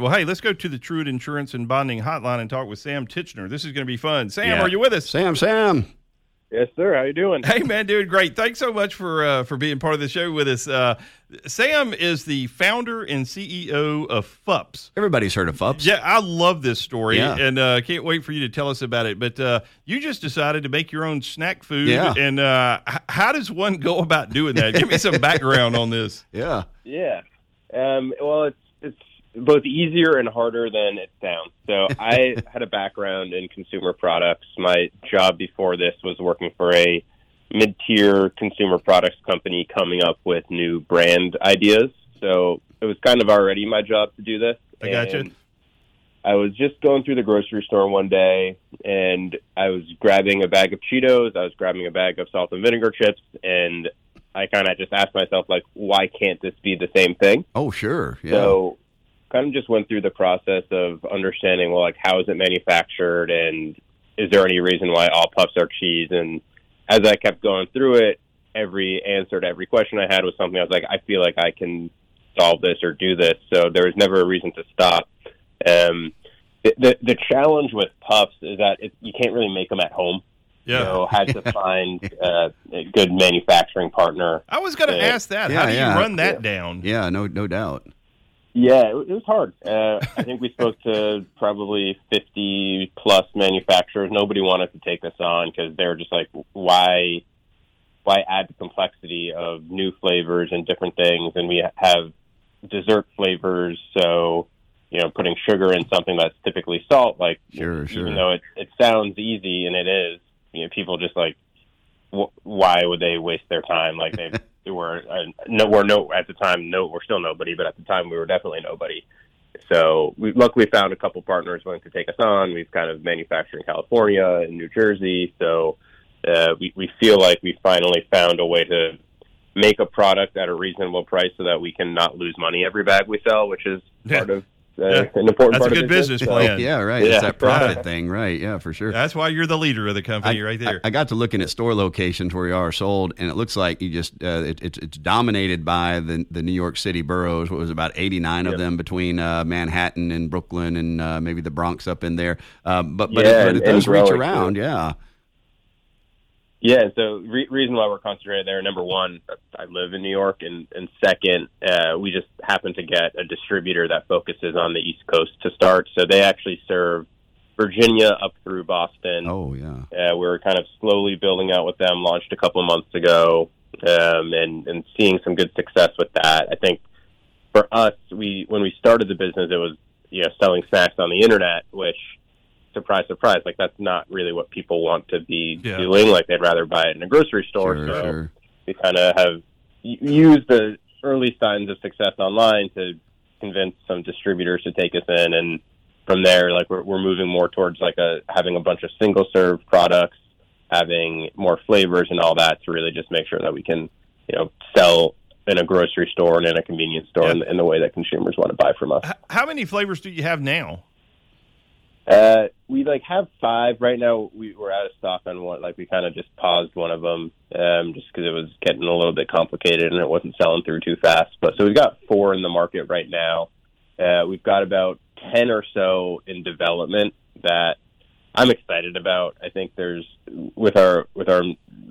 Well, hey, let's go to the Truitt Insurance and Bonding Hotline and talk with Sam Tichnor. This is going to be fun. Sam, Yeah. are you with us? Sam, Sam. Yes, sir. How you doing? Hey, man, doing great. Thanks so much for uh, for being part of the show with us. Uh, Sam is the founder and CEO of ffups. Everybody's heard of ffups. Yeah, I love this story, Yeah. and uh, can't wait for you to tell us about it. But uh, you just decided to make your own snack food, Yeah. and uh, h- how does one go about doing that? Give me some background on this. Yeah. Yeah. Um, well, it's it's both easier and harder than it sounds. So I had a background in consumer products. My job before this was working for a mid-tier consumer products company, coming up with new brand ideas. So it was kind of already my job to do this. I gotcha. And I was just going through the grocery store one day, and I was grabbing a bag of Cheetos. I was grabbing a bag of salt and vinegar chips, and I kind of just asked myself, like, why can't this be the same thing? Oh, sure. Yeah. So, kind of just went through the process of understanding, well, like, how is it manufactured, and is there any reason why all puffs are cheese? And as I kept going through it, every answer to every question I had was something I was like, I feel like I can solve this or do this. So there was never a reason to stop. Um, the, the the challenge with puffs is that it, you can't really make them at home. Yeah. So had to find uh, a good manufacturing partner. I was going to ask that. Yeah, how do yeah. you run that Yeah. down? yeah, no no doubt. Yeah, it, it was hard. Uh, I think we spoke to probably 50 plus manufacturers. Nobody wanted to take this on because they were just like, why, why add the complexity of new flavors and different things? And we have dessert flavors, so you know, putting sugar in something that's typically salt, like Sure, sure. even though it it sounds easy and it is, you know, people just like, wh- why would they waste their time? Like they, they were uh, no, we're no at the time, no, we're still nobody, but at the time we were definitely nobody. So we luckily found a couple partners willing to take us on. We've kind of manufactured in California and New Jersey, so uh, we we feel like we finally found a way to make a product at a reasonable price so that we can not lose money every bag we sell, which is Yeah. part of Yeah. an important That's a good of business So- plan. Yeah, right. Yeah. It's that profit Right. thing, right? Yeah, for sure. That's why you're the leader of the company right there. I, I got to looking at store locations where you are sold, and it looks like you just uh, it, it's it's dominated by the the New York City boroughs. What was about eighty nine of them between uh, Manhattan and Brooklyn, and uh, maybe the Bronx up in there. Um, but but, Yeah, it, but and- it does and reach around. too. Yeah. Yeah, so re- reason why we're concentrated there, number one, I live in New York, and, and second, uh, we just happen to get a distributor that focuses on the East Coast to start. So they actually serve Virginia up through Boston. Oh yeah. Uh, we were kind of slowly building out with them, launched a couple of months ago, um, and, and seeing some good success with that. I think for us, we when we started the business, it was you know selling snacks on the internet, which surprise, surprise, like that's not really what people want to be Yeah. doing. Like they'd rather buy it in a grocery store. Sure, so sure. we kind of have used the early signs of success online to convince some distributors to take us in, and from there, like we're we're moving more towards like a having a bunch of single serve products, having more flavors and all that to really just make sure that we can, you know, sell in a grocery store and in a convenience store in, in the way that consumers want to buy from us. How many flavors do you have now? Uh, we like have five right now. We were out of stock on one. Like we kind of just paused one of them, um, just because it was getting a little bit complicated and it wasn't selling through too fast. But so we've got four in the market right now. Uh, we've got about ten or so in development that I'm excited about. I think there's with our with our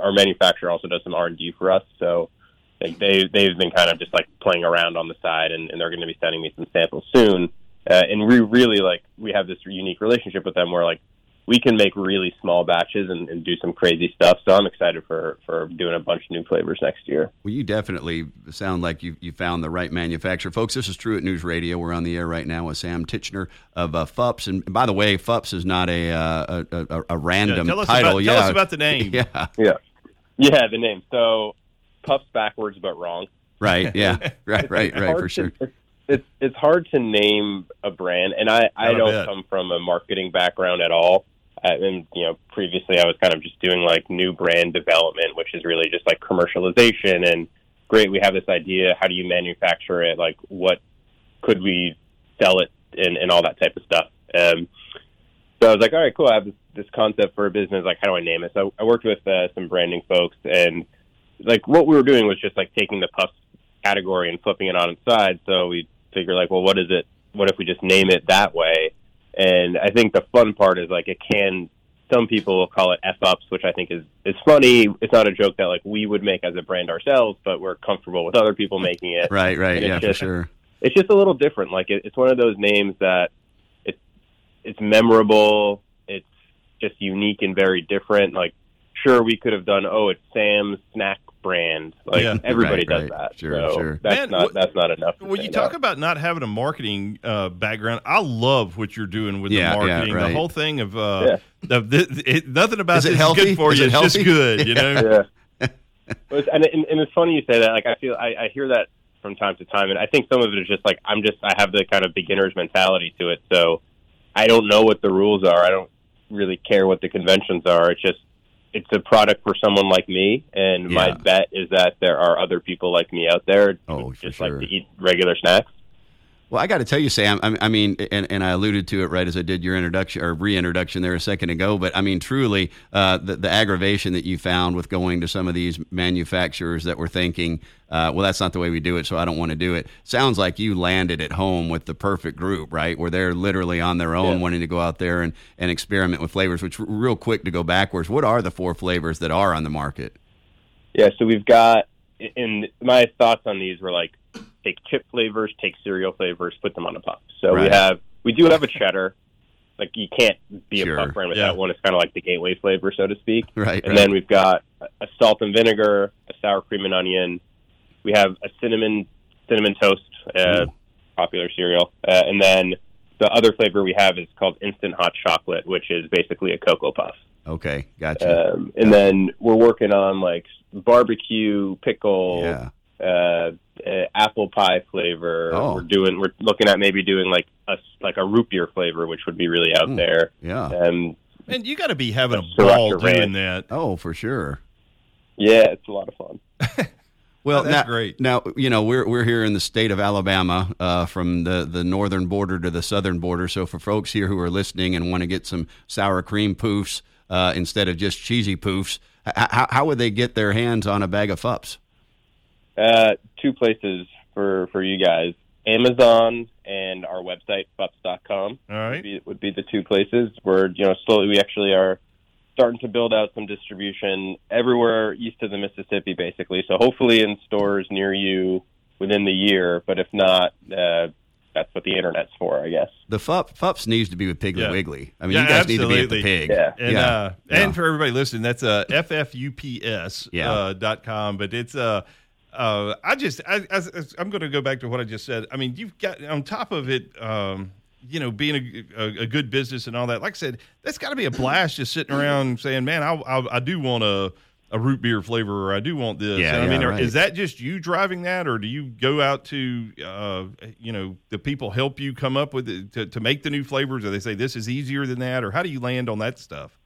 our manufacturer also does some R and D for us, so like they they've been kind of just like playing around on the side, and, and they're going to be sending me some samples soon. Uh, and we really like we have this unique relationship with them where like we can make really small batches and, and do some crazy stuff. So I'm excited for for doing a bunch of new flavors next year. Well, you definitely sound like you you found the right manufacturer, folks. This is Truitt News Radio. We're on the air right now with Sam Tichnor of uh, ffups, and by the way, ffups is not a uh, a, a, a random Yeah, tell us title. about- yeah, tell us about the name. Yeah, Yeah, yeah, the name. So puffs backwards but wrong. right. Yeah, right, right, right, hard for to- sure. It's, it's it's hard to name a brand, and I I Not don't come from a marketing background at all. I, and you know, previously I was kind of just doing like new brand development, which is really just like commercialization. And great, we have this idea. How do you manufacture it? Like, what could we sell it and, and all that type of stuff. Um, so I was like, all right, cool. I have this, this concept for a business. Like, how do I name it? So I worked with uh, some branding folks, and like what we were doing was just like taking the puffs category and flipping it on its side. So we figured like, well, what is it? what if we just name it that way? And I think the fun part is like it can. Some people will call it f ups, which I think is is funny. It's not a joke that like we would make as a brand ourselves, but we're comfortable with other people making it. Right, right, yeah, for sure. It's just a little different. Like it, it's one of those names that it's it's memorable. It's just unique and very different. Like sure, we could have done oh, it's Sam's snack brand. Like Yeah. everybody Right, does right. that. Sure, so sure. That's Man, not that's not enough. When you talk out. about not having a marketing uh, background, I love what you're doing with Yeah, the yeah, marketing. right. The whole thing of, uh, of thi- it, nothing about Is it this healthy? is good for Is you. it It's just healthy? good, you know. yeah. But and, and, and it's funny you say that. Like I feel I, I hear that from time to time, and I think some of it is just like I'm just I have the kind of beginner's mentality to it. So I don't know what the rules are. I don't really care what the conventions are. It's just it's a product for someone like me, and my bet is that there are other people like me out there Oh, just sure. like to eat regular snacks. Well, I got to tell you, Sam. I, I mean, and, and I alluded to it right as I did your introduction or reintroduction there a second ago. But I mean, truly, uh, the, the aggravation that you found with going to some of these manufacturers that were thinking, uh, "Well, that's not the way we do it, so I don't want to do it." Sounds like you landed at home with the perfect group, right? Where they're literally on their own, Yeah. wanting to go out there and, and experiment with flavors. Which, real quick to go backwards, what are the four flavors that are on the market? Yeah, so we've got, and my thoughts on these were like, take chip flavors, take cereal flavors, put them on a puff. So we have, we do have a cheddar. Like you can't be Sure. a puff brand Yeah. without one. It's kind of like the gateway flavor, so to speak. Right, And right. then we've got a- salt and vinegar, a sour cream and onion. We have a cinnamon cinnamon toast, uh, popular cereal, uh, and then the other flavor we have is called instant hot chocolate, which is basically a cocoa puff. okay, gotcha. Um, and then we're working on like barbecue, pickle, yeah. uh, uh, apple pie flavor. Oh. We're doing. We're looking at maybe doing like a like a root beer flavor, which would be really out Mm. there. Yeah. Um, And you got to be having a ball doing ranch. that. Oh, for sure. yeah, it's a lot of fun. Well, Oh, that's now, great. Now you know we're we're here in the state of Alabama, uh, from the the northern border to the southern border. So for folks here who are listening and want to get some sour cream poofs uh, instead of just cheesy poofs, h- how, how would they get their hands on a bag of ffups? Uh, two places for for you guys: Amazon and our website, ffups.com. All would right. be, would be the two places where you know slowly we actually are starting to build out some distribution everywhere east of the Mississippi, basically. So hopefully in stores near you within the year, but if not, uh, that's what the internet's for, I guess. The fup fups needs to be with Piggly Yeah. Wiggly. I mean, Yeah, you guys need to be at the pig. Yeah. And Yeah. uh, Yeah. and for everybody listening, that's uh, ffups Yeah. uh, dot com. But it's uh, uh, I just I, I, I'm going to go back to what I just said. I mean, you've got on top of it, um, you know, being a, a, a good business and all that. Like I said, that's got to be a blast just sitting around saying, "Man, I I, I do want a." A root beer flavor, or I do want this. Yeah, And I mean, yeah, are- right. is that just you driving that, or do you go out to, uh, you know, the people help you come up with it to, to make the new flavors, or they say this is easier than that, or how do you land on that stuff?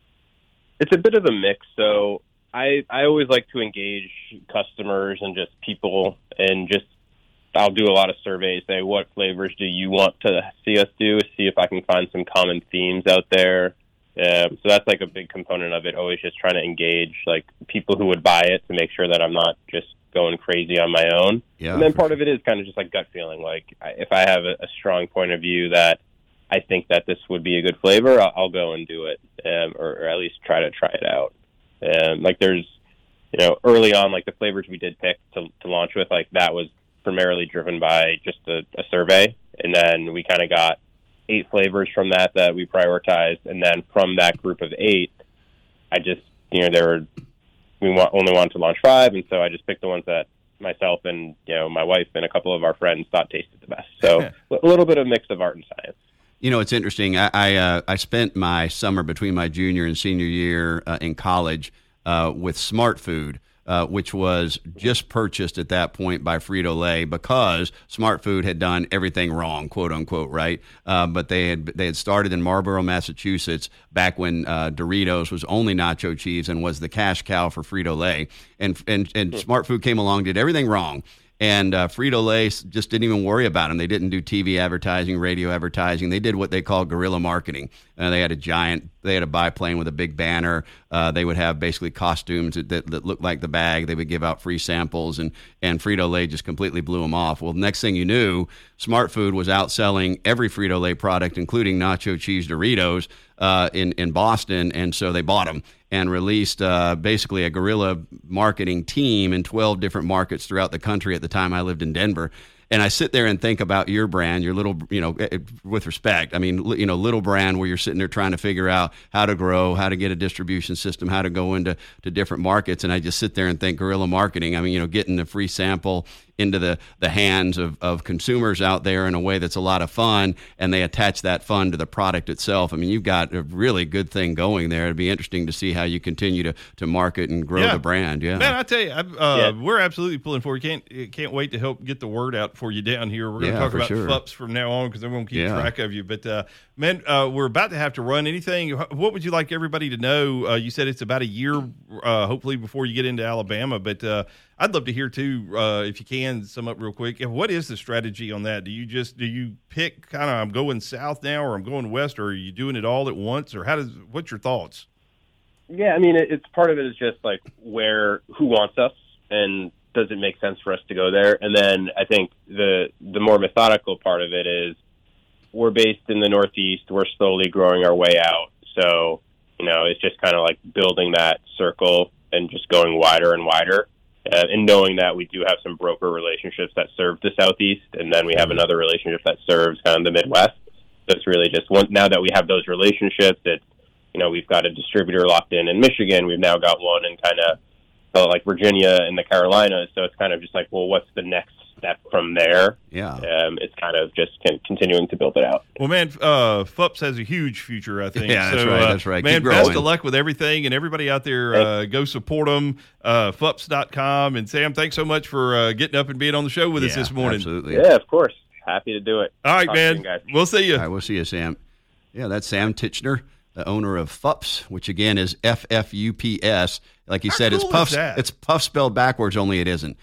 It's a bit of a mix. So I I always like to engage customers and just people and just I'll do a lot of surveys. Say what flavors do you want to see us do? See if I can find some common themes out there. Um, so that's like a big component of it. Always just trying to engage like people who would buy it to make sure that I'm not just going crazy on my own. Yeah. And then part of it is kind of just like gut feeling. Like I- if I have a, a strong point of view that I think that this would be a good flavor, I'll, I'll go and do it, um, or, or at least try to try it out. Um, like there's, you know, early on, like the flavors we did pick to, to launch with, like that was primarily driven by just a, a survey, and then we kind of got eight flavors from that that we prioritized, and then from that group of eight, I just, you know, there were we want, only wanted to launch five, and so I just picked the ones that myself and you know my wife and a couple of our friends thought tasted the best. So a little bit of mix of art and science. You know, it's interesting. I I, uh, I spent my summer between my junior and senior year uh, in college uh, with Smartfood, uh, which was just purchased at that point by Frito Lay because Smartfood had done everything wrong, quote unquote, right? Uh, but they had they had started in Marlborough, Massachusetts, back when uh, Doritos was only nacho cheese and was the cash cow for Frito Lay, and and and Smartfood came along, did everything wrong. And uh, Frito Lay just didn't even worry about them. They didn't do TV advertising, radio advertising. They did what they call guerrilla marketing. Uh, they had a giant they had a biplane with a big banner. Uh, they would have basically costumes that, that, that, looked like the bag. They would give out free samples, and and Frito Lay just completely blew them off. Well, next thing you knew, Smartfood was outselling every Frito Lay product, including nacho cheese Doritos, uh, in in Boston, and so they bought them and released uh, basically a guerrilla marketing team in 12 different markets throughout the country. At the time, I lived in Denver and I sit there and think about your brand, your little, you know, eh, with respect. I mean, you know, little brand where you're sitting there trying to figure out how to grow, how to get a distribution system, how to go into to different markets, and I just sit there and think guerrilla marketing. I mean, you know, getting a free sample into the, the hands of, of consumers out there in a way that's a lot of fun, and they attach that fun to the product itself. I mean, you've got a really good thing going there. It'd be interesting to see how you continue to, to market and grow Yeah. the brand. Yeah. Man, I tell you, I, uh, Yeah. we're absolutely pulling for you. Can't can't wait to help get the word out for you down here. We're going to Yeah, talk about sure. ffups from now on because I'm going to keep Yeah. track of you. But uh, man, uh, we're about to have to run. Anything? What would you like everybody to know? Uh, you said it's about a year, uh, hopefully, before you get into Alabama. But uh, I'd love to hear too, uh, if you can, sum up real quick. What is the strategy on that? Do you just do you pick kind of I'm going south now, or I'm going west, or are you doing it all at once, or how does? What's your thoughts? Yeah, I mean, it, it's part of it is just like where who wants us and does it make sense for us to go there? And then I think the the more methodical part of it is we're based in the Northeast. We're slowly growing our way out. So you know, it's just kind of like building that circle and just going wider and wider. Uh, and knowing that we do have some broker relationships that serve the Southeast, and then we have another relationship that serves kind of the Midwest. So it's really just one. Now that we have those relationships, it's you know, we've got a distributor locked in in Michigan. We've now got one in kind of uh, like Virginia and the Carolinas. So it's kind of just like, well, what's the next step from there? yeah. Um, it's kind of just con- continuing to build it out. Well, man, uh, ffups has a huge future, I think. Yeah, that's right, uh, that's right. Man, Keep best of luck with everything, and everybody out there, uh, go support them. Uh, ffups.com. And Sam, thanks so much for uh, getting up and being on the show with us this morning. Absolutely. Yeah, of course. Happy to do it. All right, Talk man. you guys. We'll see you. All right, we'll see you, Sam. Yeah, that's Sam Tichnor, the owner of ffups, which again is F F U P S. Like you How said, it's cool is puff. It's puff spelled backwards, only it isn't.